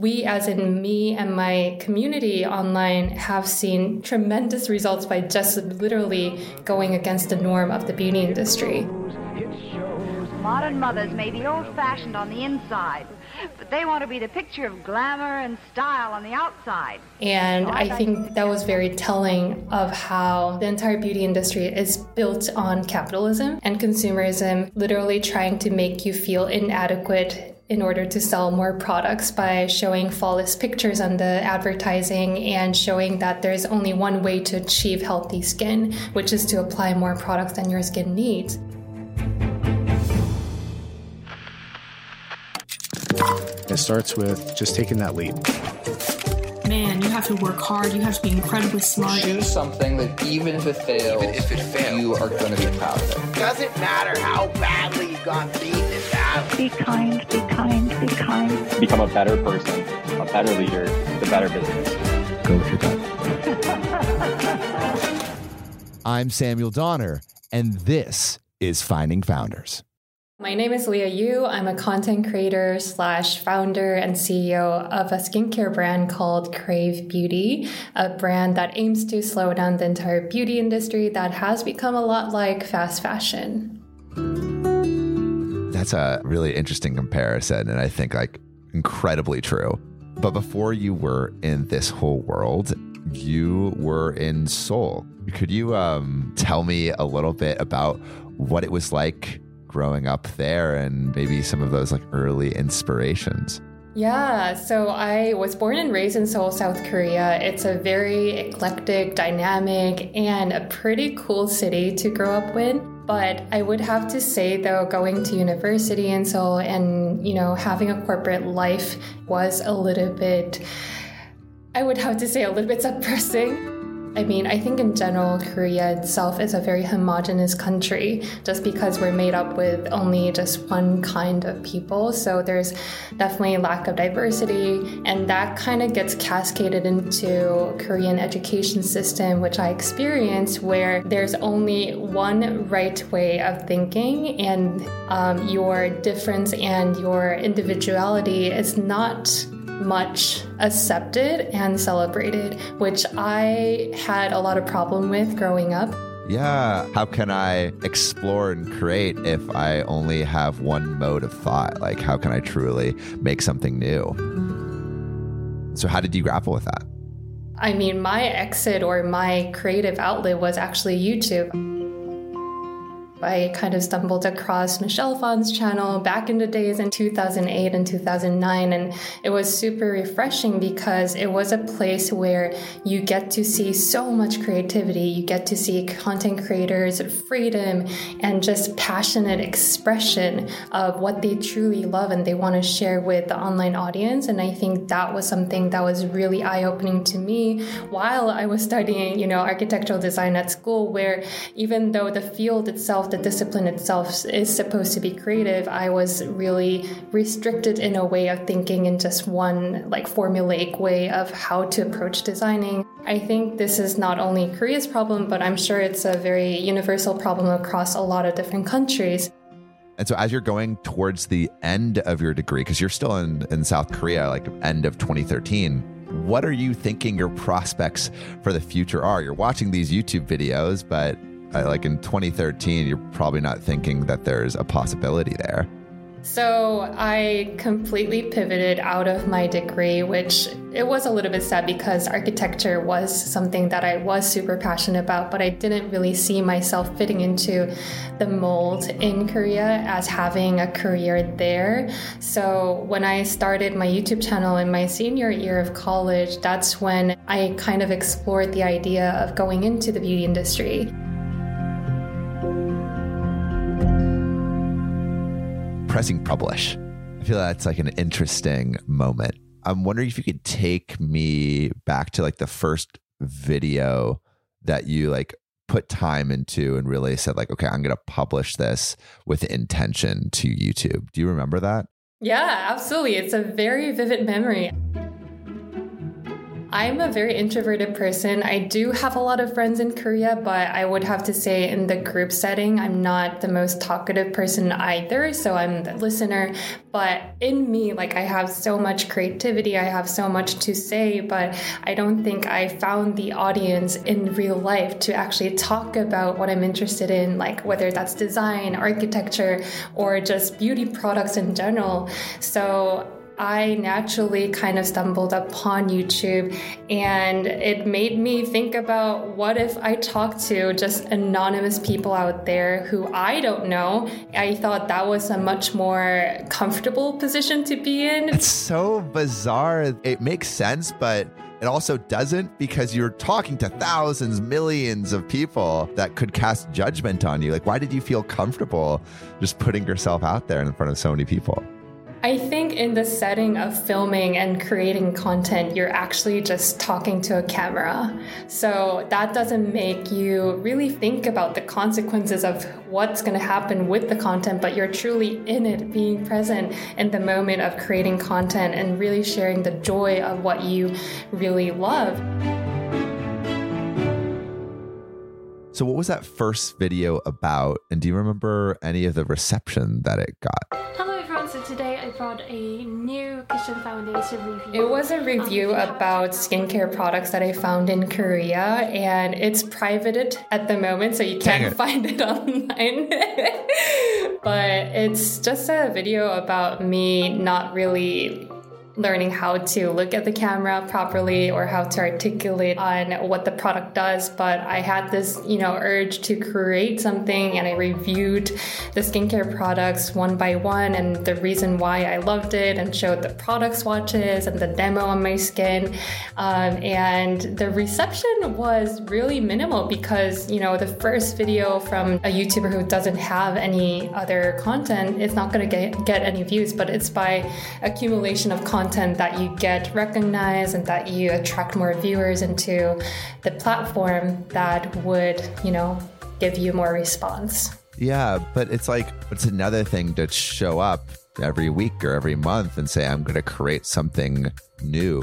we, as in me and my community online, have seen tremendous results by just literally going against the norm of the beauty industry. Modern mothers may be old fashioned on the inside, but they want to be the picture of glamour and style on the outside. And I think that was very telling of how the entire beauty industry is built on capitalism and consumerism, literally trying to make you feel inadequate in order to sell more products by showing flawless pictures on the advertising and showing that there's only one way to achieve healthy skin, which is to apply more products than your skin needs. It starts with just taking that leap. Man, you have to work hard. You have to be incredibly smart. Choose something that even if it fails, even if it fails, you are going to be proud of it. Doesn't matter how badly you got beaten in battle. Be kind, be kind, be kind. Become a better person, a better leader, the better business. Go with your gut. I'm Samuel Donner, and this is Finding Founders. My name is Liah Yoo. I'm a content creator slash founder and CEO of a skincare brand called Krave Beauty, a brand that aims to slow down the entire beauty industry that has become a lot like fast fashion. That's a really interesting comparison, and I think like incredibly true. But before you were in this whole world, you were in Seoul. Could you um, tell me a little bit about what it was like growing up there and maybe some of those like early inspirations? Yeah, so I was born and raised in Seoul, South Korea. It's a very eclectic, dynamic, and a pretty cool city to grow up with. But I would have to say though, going to university in Seoul and, you know, having a corporate life was a little bit, I would have to say a little bit suppressing. I mean, I think in general, Korea itself is a very homogenous country just because we're made up with only just one kind of people. So there's definitely a lack of diversity, and that kind of gets cascaded into Korean education system, which I experienced, where there's only one right way of thinking, and um, your difference and your individuality is not much accepted and celebrated, which I had a lot of problem with growing up. Yeah, how can I explore and create if I only have one mode of thought? Like, how can I truly make something new? So, how did you grapple with that? I mean, my exit or my creative outlet was actually YouTube. I kind of stumbled across Michelle Phan's channel back in the days in 2008 and 2009, and it was super refreshing because it was a place where you get to see so much creativity. You get to see content creators' freedom and just passionate expression of what they truly love and they want to share with the online audience. And I think that was something that was really eye opening to me while I was studying, you know, architectural design at school, where even though the field itself the discipline itself is supposed to be creative, I was really restricted in a way of thinking in just one like formulaic way of how to approach designing. I think this is not only Korea's problem, but I'm sure it's a very universal problem across a lot of different countries. And so, as you're going towards the end of your degree, because you're still in, in South Korea, like end of 2013, what are you thinking your prospects for the future are? You're watching these YouTube videos, but like in 2013, you're probably not thinking that there's a possibility there. So I completely pivoted out of my degree, which it was a little bit sad because architecture was something that I was super passionate about, but I didn't really see myself fitting into the mold in Korea as having a career there. So when I started my YouTube channel in my senior year of college, that's when I kind of explored the idea of going into the beauty industry. Pressing publish. I feel that's like an interesting moment. I'm wondering if you could take me back to like the first video that you like put time into and really said like okay i'm going to publish this with intention to youtube do you remember that yeah absolutely it's a very vivid memory I'm a very introverted person. I do have a lot of friends in Korea, but I would have to say in the group setting, I'm not the most talkative person either. So I'm the listener. But in me, like I have so much creativity, I have so much to say, but I don't think I found the audience in real life to actually talk about what I'm interested in, like whether that's design, architecture, or just beauty products in general. So I naturally kind of stumbled upon YouTube and it made me think about what if I talked to just anonymous people out there who I don't know. I thought that was a much more comfortable position to be in. It's so bizarre. It makes sense, but it also doesn't because you're talking to thousands, millions of people that could cast judgment on you. Like, why did you feel comfortable just putting yourself out there in front of so many people? I think in the setting of filming and creating content, you're actually just talking to a camera. So that doesn't make you really think about the consequences of what's going to happen with the content, but you're truly in it, being present in the moment of creating content and really sharing the joy of what you really love. So, what was that first video about? And do you remember any of the reception that it got? Brought a new kitchen foundation review. It was a review um, about skincare products that I found in Korea, and it's privated at the moment, so you can't it. find it online. but it's just a video about me not really learning how to look at the camera properly or how to articulate on what the product does. But I had this, you know, urge to create something and I reviewed the skincare products one by one and the reason why I loved it and showed the product swatches and the demo on my skin. Um, and the reception was really minimal because, you know, the first video from a YouTuber who doesn't have any other content, it's not going to get, get any views, but it's by accumulation of content content that you get recognized and that you attract more viewers into the platform that would, you know, give you more response. Yeah, but it's like it's another thing to show up every week or every month and say I'm going to create something new.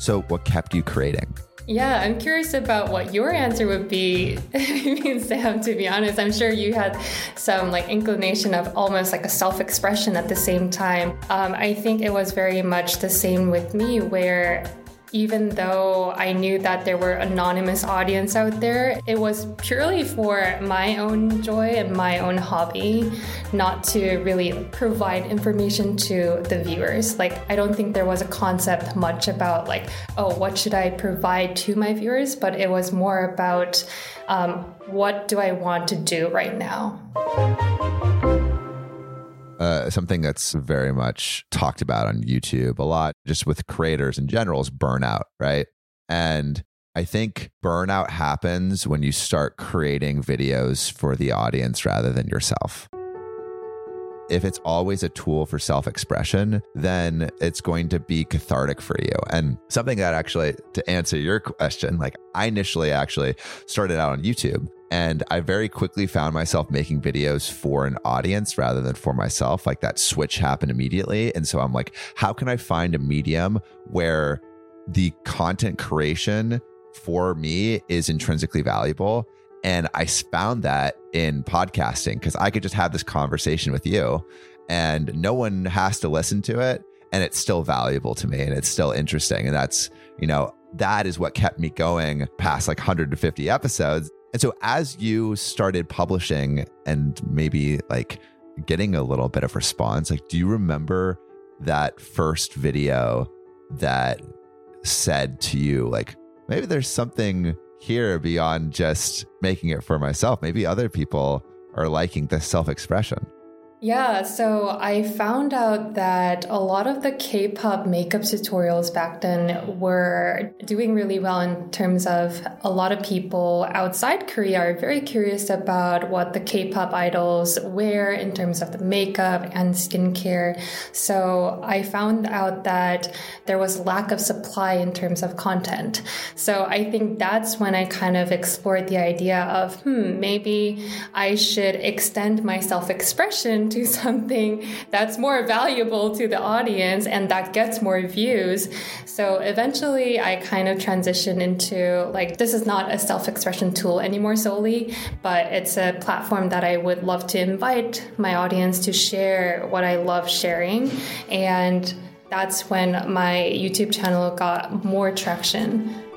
So what kept you creating? Yeah, I'm curious about what your answer would be. Sam, to be honest, I'm sure you had some like inclination of almost like a self expression at the same time. Um, I think it was very much the same with me, where even though I knew that there were anonymous audience out there, it was purely for my own joy and my own hobby, not to really provide information to the viewers. Like I don't think there was a concept much about like, oh, what should I provide to my viewers? But it was more about um, what do I want to do right now something that's very much talked about on YouTube a lot, just with creators in general, is burnout, right? And I think burnout happens when you start creating videos for the audience rather than yourself. If it's always a tool for self expression, then it's going to be cathartic for you. And something that actually, to answer your question, like I initially actually started out on YouTube and I very quickly found myself making videos for an audience rather than for myself. Like that switch happened immediately. And so I'm like, how can I find a medium where the content creation for me is intrinsically valuable? And I found that in podcasting because I could just have this conversation with you and no one has to listen to it. And it's still valuable to me and it's still interesting. And that's, you know, that is what kept me going past like 150 episodes and so as you started publishing and maybe like getting a little bit of response, like do you remember that first video that said to you like maybe there's something here beyond just making it for myself. Maybe other people are liking this self-expression. Yeah, so I found out that a lot of the K pop makeup tutorials back then were doing really well in terms of a lot of people outside Korea are very curious about what the K pop idols wear in terms of the makeup and skincare. So I found out that there was lack of supply in terms of content. So I think that's when I kind of explored the idea of, hmm, maybe I should extend my self expression into something that's more valuable to the audience and that gets more views. So eventually I kind of transitioned into like, this is not a self expression tool anymore solely, but it's a platform that I would love to invite my audience to share what I love sharing. And that's when my YouTube channel got more traction.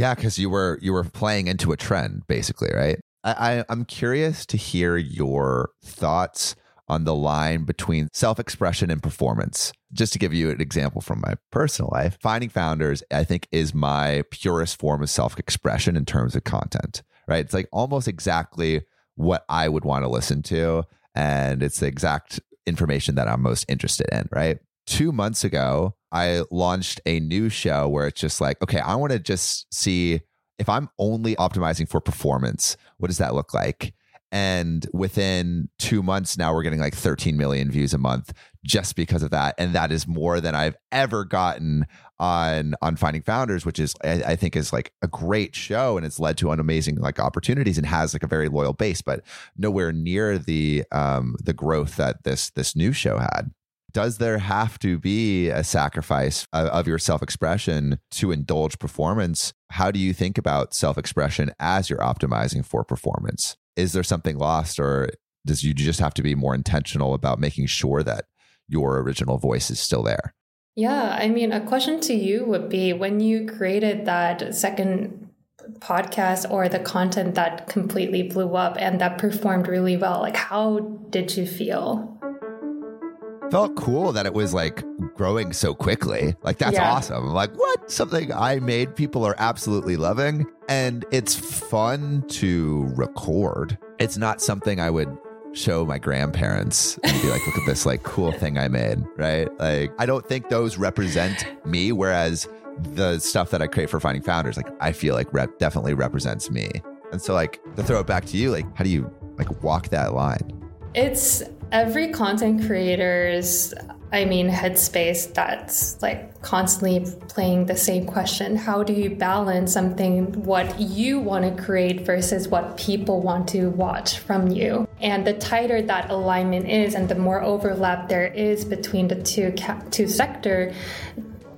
Yeah, because you were you were playing into a trend, basically, right? I, I I'm curious to hear your thoughts on the line between self-expression and performance. Just to give you an example from my personal life, finding founders, I think, is my purest form of self-expression in terms of content. Right? It's like almost exactly what I would want to listen to, and it's the exact information that I'm most interested in. Right? Two months ago, I launched a new show where it's just like, okay, I want to just see if I'm only optimizing for performance, what does that look like? And within two months now, we're getting like 13 million views a month just because of that. And that is more than I've ever gotten on on Finding Founders, which is I, I think is like a great show and it's led to an amazing like opportunities and has like a very loyal base, but nowhere near the um the growth that this this new show had does there have to be a sacrifice of, your self expression to indulge performance? How do you think about self expression as you're optimizing for performance? Is there something lost, or does you just have to be more intentional about making sure that your original voice is still there? Yeah, I mean, a question to you would be when you created that second podcast or the content that completely blew up and that performed really well, like how did you feel? Felt cool that it was like growing so quickly. Like that's yeah. awesome. Like what? Something I made people are absolutely loving and it's fun to record. It's not something I would show my grandparents and be like, look at this like cool thing I made, right? Like I don't think those represent me whereas the stuff that I create for finding founders like I feel like rep- definitely represents me. And so like to throw it back to you, like how do you like walk that line? It's every content creator's I mean, headspace that's like constantly playing the same question. How do you balance something, what you want to create versus what people want to watch from you? And the tighter that alignment is and the more overlap there is between the two, two sector,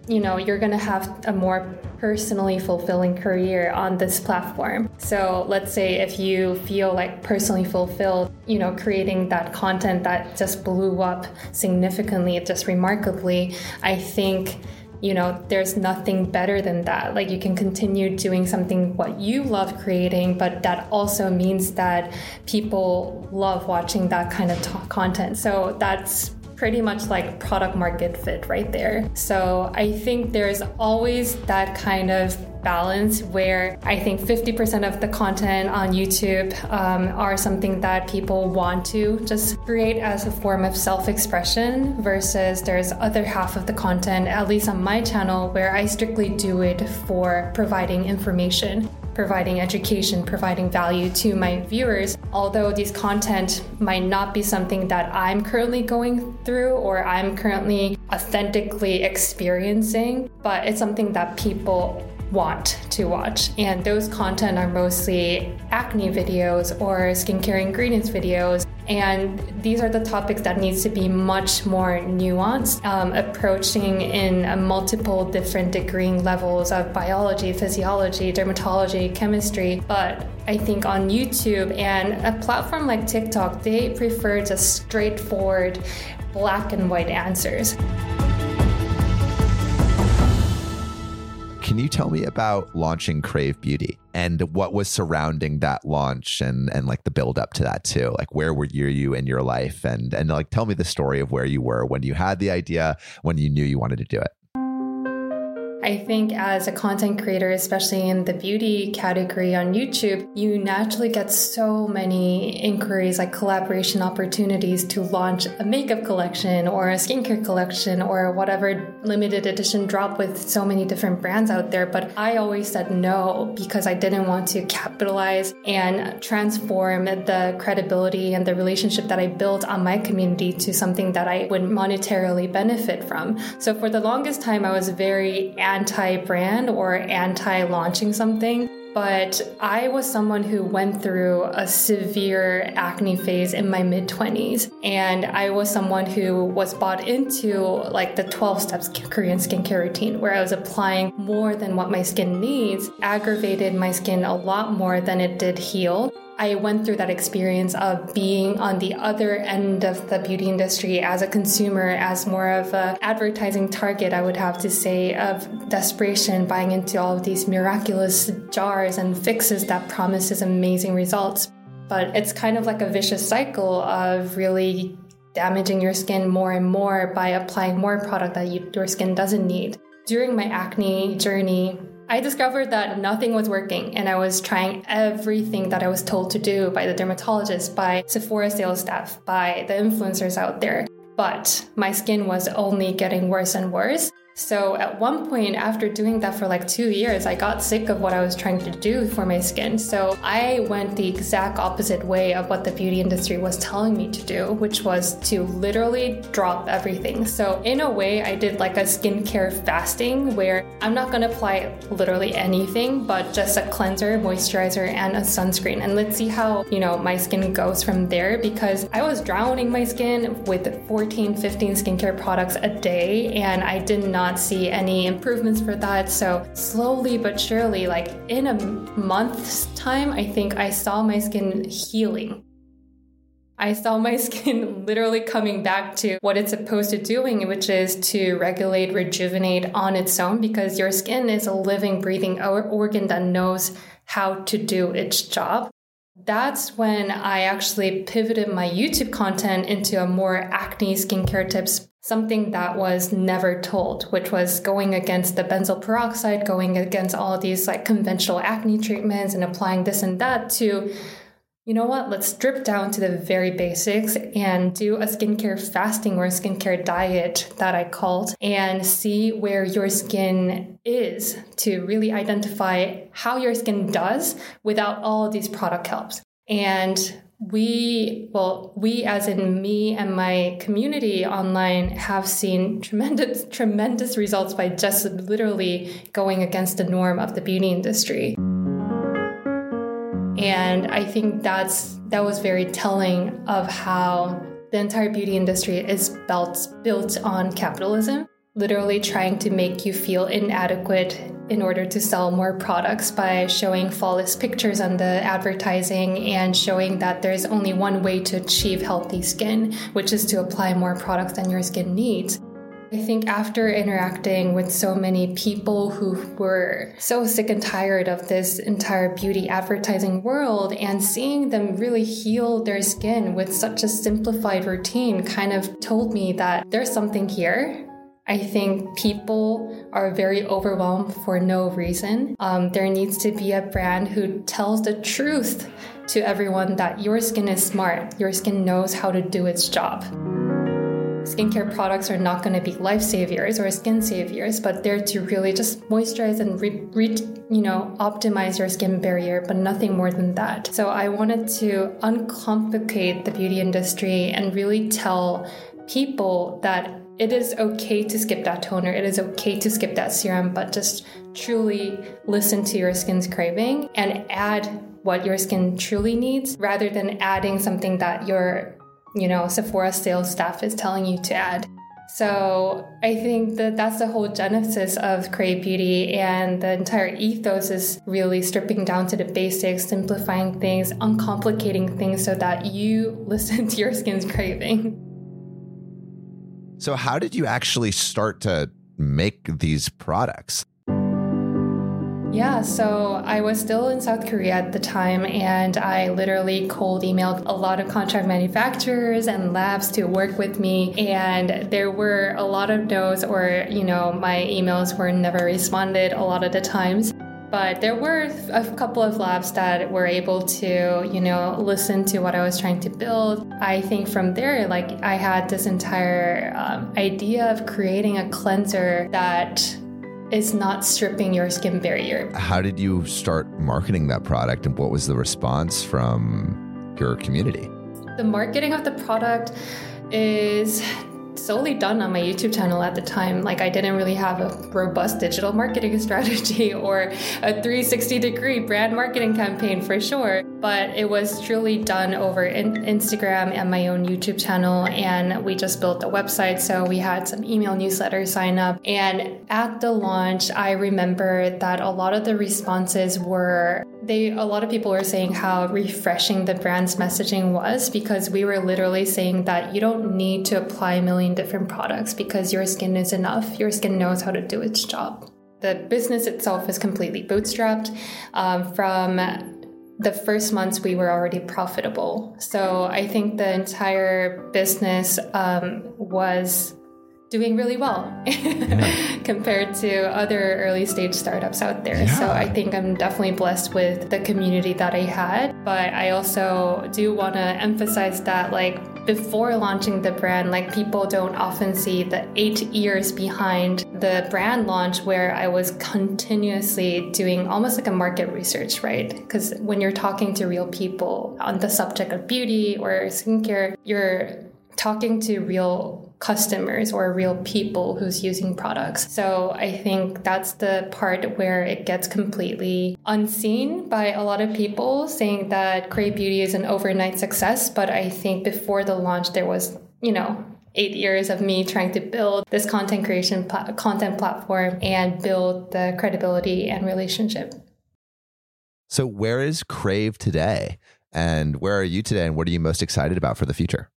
you know, you're going to have a more personally fulfilling career on this platform. So let's say if you feel like personally fulfilled, you know, creating that content that just blew up significantly, just remarkably, I think you know there's nothing better than that like you can continue doing something what you love creating but that also means that people love watching that kind of t- content so that's pretty much like product market fit right there. So I think there's always that kind of balance where I think 50% of the content on YouTube um, are something that people want to just create as a form of self expression versus there's other half of the content, at least on my channel, where I strictly do it for providing information providing education, providing value to my viewers. Although these content might not be something that I'm currently going through or I'm currently authentically experiencing, but it's something that people want to watch. And those content are mostly acne videos or skincare ingredients videos. And these are the topics that needs to be much more nuanced, um, approaching in multiple different degreeing levels of biology, physiology, dermatology, chemistry. But I think on YouTube and a platform like TikTok, they prefer just straightforward black and white answers. Can you tell me about launching Krave Beauty and what was surrounding that launch and and like the build up to that too? Like where were you in your life and and like tell me the story of where you were when you had the idea, when you knew you wanted to do it. I think as a content creator, especially in the beauty category on YouTube, you naturally get so many inquiries like collaboration opportunities to launch a makeup collection or a skincare collection or whatever limited edition drop with so many different brands out there. But I always said no because I didn't want to capitalize and transform the credibility and the relationship that I built on my community to something that I would monetarily benefit from. So for the longest time, I was very anti brand or anti launching something. But I was someone who went through a severe acne phase in my mid 20s. And I was someone who was bought into like the 12 steps Korean skincare routine, where I was applying more than what my skin needs, aggravated my skin a lot more than it did heal. I went through that experience of being on the other end of the beauty industry as a consumer, as more of an advertising target, I would have to say, of desperation, buying into all of these miraculous jars and fixes that promises amazing results. But it's kind of like a vicious cycle of really damaging your skin more and more by applying more product that you, your skin doesn't need. During my acne journey, I discovered that nothing was working and I was trying everything that I was told to do by the dermatologist, by Sephora sales staff, by the influencers out there. But my skin was only getting worse and worse. So at one point, after doing that for like two years, I got sick of what I was trying to do for my skin. So I went the exact opposite way of what the beauty industry was telling me to do, which was to literally drop everything. So in a way, I did like a skincare fasting where I'm not to apply literally anything, but just a cleanser, moisturizer, and a sunscreen. And let's see how, you know, my skin goes from there because I was drowning my skin with 14, 15 skincare products a day and I did not not see any improvements for that. So slowly but surely, like in a month's time, I think I saw my skin healing. I saw my skin literally coming back to what it's supposed to doing, which is to regulate, rejuvenate on its own because your skin is a living, breathing organ that knows how to do its job. That's when I actually pivoted my YouTube content into a more acne skincare tips something that was never told, which was going against the benzoyl peroxide, going against all these like conventional acne treatments and applying this and that to, you know what, let's strip down to the very basics and do a skincare fasting or a skincare diet that I called and see where your skin is to really identify how your skin does without all these product helps. And we well we as in me and my community online have seen tremendous tremendous results by just literally going against the norm of the beauty industry and i think that's that was very telling of how the entire beauty industry is built built on capitalism literally trying to make you feel inadequate in order to sell more products by showing flawless pictures on the advertising and showing that there's only one way to achieve healthy skin, which is to apply more products than your skin needs. I think after interacting with so many people who were so sick and tired of this entire beauty advertising world and seeing them really heal their skin with such a simplified routine kind of told me that there's something here I think people are very overwhelmed for no reason. Um, there needs to be a brand who tells the truth to everyone that your skin is smart, your skin knows how to do its job. Skincare products are not going to be life saviors or skin saviors, but they're to really just moisturize and re, re, you know optimize your skin barrier, but nothing more than that. So I wanted to uncomplicate the beauty industry and really tell people that it is okay to skip that toner. It is okay to skip that serum, but just truly listen to your skin's craving and add what your skin truly needs rather than adding something that your, you know, Sephora sales staff is telling you to add. So I think that that's the whole genesis of Krave Beauty, and the entire ethos is really stripping down to the basics, simplifying things, uncomplicating things so that you listen to your skin's craving. So, how did you actually start to make these products? Yeah, so I was still in South Korea at the time, and I literally cold emailed a lot of contract manufacturers and labs to work with me. And there were a lot of no's, or, you know, my emails were never responded a lot of the times. But there were a couple of labs that were able to, you know, listen to what I was trying to build. I think from there, like, I had this entire um, idea of creating a cleanser that is not stripping your skin barrier. How did you start marketing that product and what was the response from your community? The marketing of the product is solely done on my YouTube channel at the time. Like I didn't really have a robust digital marketing strategy or a 360 degree brand marketing campaign for sure, but it was truly done over in Instagram and my own YouTube channel and we just built a website so we had some email newsletter sign up and at the launch I remember that a lot of the responses were they a lot of people were saying how refreshing the brand's messaging was because we were literally saying that you don't need to apply a million different products because your skin is enough. Your skin knows how to do its job. The business itself is completely bootstrapped. Um, from the first months, we were already profitable. So I think the entire business um, was doing really well compared to other early stage startups out there. Yeah. So I think I'm definitely blessed with the community that I had. But I also do want to emphasize that, like, before launching the brand, like, people don't often see the eight years behind the brand launch where I was continuously doing almost like a market research, right? Because when you're talking to real people on the subject of beauty or skincare, you're talking to real customers or real people who's using products. So I think that's the part where it gets completely unseen by a lot of people saying that Krave Beauty is an overnight success. But I think before the launch, there was, you know, eight years of me trying to build this content creation content platform and build the credibility and relationship. So, where is Krave today? And where are you today? And what are you most excited about for the future?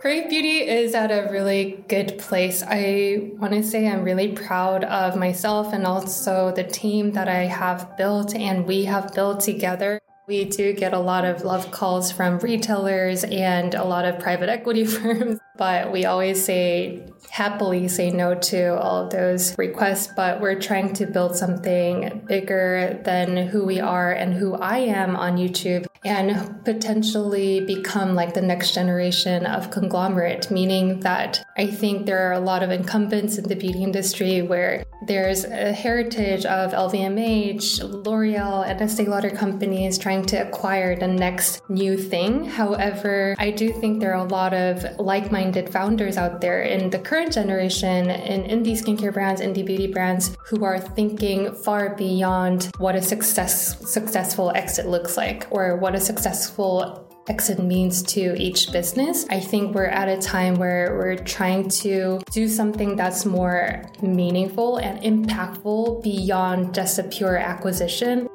Krave Beauty is at a really good place. I want to say I'm really proud of myself and also the team that I have built and we have built together. We do get a lot of love calls from retailers and a lot of private equity firms, but we always say happily say no to all of those requests. But we're trying to build something bigger than who we are and who I am on YouTube and potentially become like the next generation of conglomerate, meaning that I think there are a lot of incumbents in the beauty industry where there's a heritage of LVMH, L'Oreal, and Estee Lauder companies trying to acquire the next new thing. However, I do think there are a lot of like minded founders out there in the current generation in indie skincare brands, indie beauty brands who are thinking far beyond what a success, successful exit looks like or what a successful exit means to each business. I think we're at a time where we're trying to do something that's more meaningful and impactful beyond just a pure acquisition.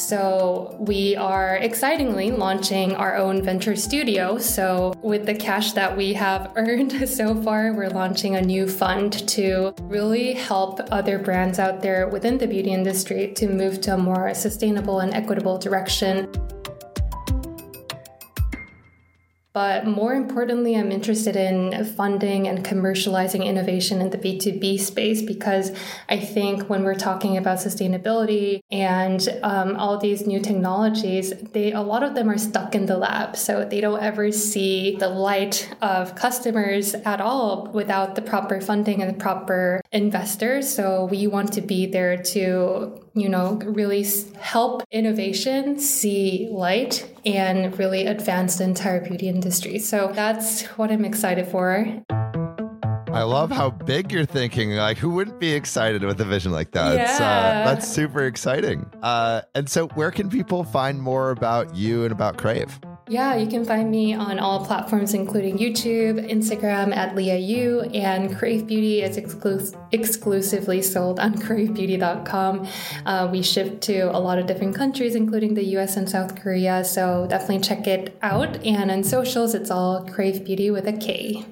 So, we are excitingly launching our own venture studio. So, with the cash that we have earned so far, we're launching a new fund to really help other brands out there within the beauty industry to move to a more sustainable and equitable direction. But more importantly, I'm interested in funding and commercializing innovation in the B2B space because I think when we're talking about sustainability and um, all these new technologies, they a lot of them are stuck in the lab. So they don't ever see the light of customers at all without the proper funding and the proper investors. So we want to be there to you know, really help innovation see light and really advance the entire beauty industry. So that's what I'm excited for. I love how big you're thinking. Like, who wouldn't be excited with a vision like that? Yeah. Uh, that's super exciting. Uh, and so, where can people find more about you and about Krave? Yeah, you can find me on all platforms, including YouTube, Instagram at Liah Yoo, and Krave Beauty is exclu- exclusively sold on kravebeauty.com. Uh, we ship to a lot of different countries, including the US and South Korea, so definitely check it out. And on socials, it's all Krave Beauty with a K.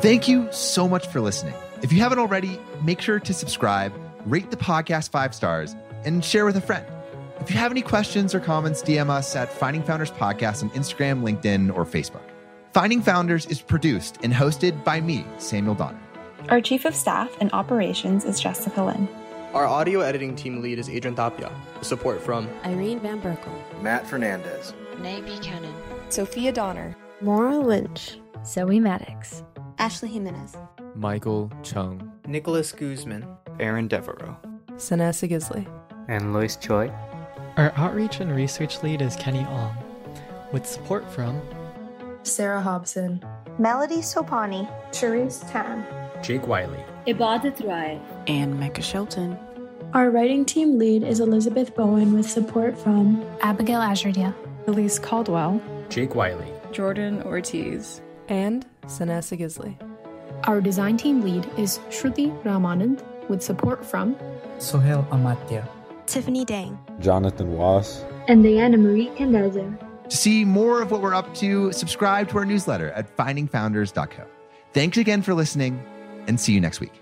Thank you so much for listening. If you haven't already, make sure to subscribe, rate the podcast five stars, and share with a friend. If you have any questions or comments, DM us at Finding Founders Podcast on Instagram, LinkedIn, or Facebook. Finding Founders is produced and hosted by me, Samuel Donner. Our Chief of Staff and Operations is Jessica Lynn. Our audio editing team lead is Adrian Tapia. Support from Irene Van Berkel, Matt Fernandez, Nay Buchanan, Sophia Donner, Maura Lynch, Zoe Maddox, Ashley Jimenez, Michael Chung, Nicholas Guzman, Aaron Devereaux, Sanessa Gisley, and Lois Choi. Our outreach and research lead is Kenny Ong, with support from Sarah Hobson, Melody Sopani, Cherise Tan, Jake Wiley, Ibadat Rai, and Mecca Shelton. Our writing team lead is Elizabeth Bowen with support from Abigail Azurdia, Elise Caldwell, Jake Wiley, Jordan Ortiz, and Sanessa Gisley. Our design team lead is Shruti Ramanand with support from Sohail Amatya, Tiffany Dang, Jonathan Was, and Diana Marie Candezer. To see more of what we're up to, subscribe to our newsletter at findingfounders.co. Thanks again for listening and see you next week.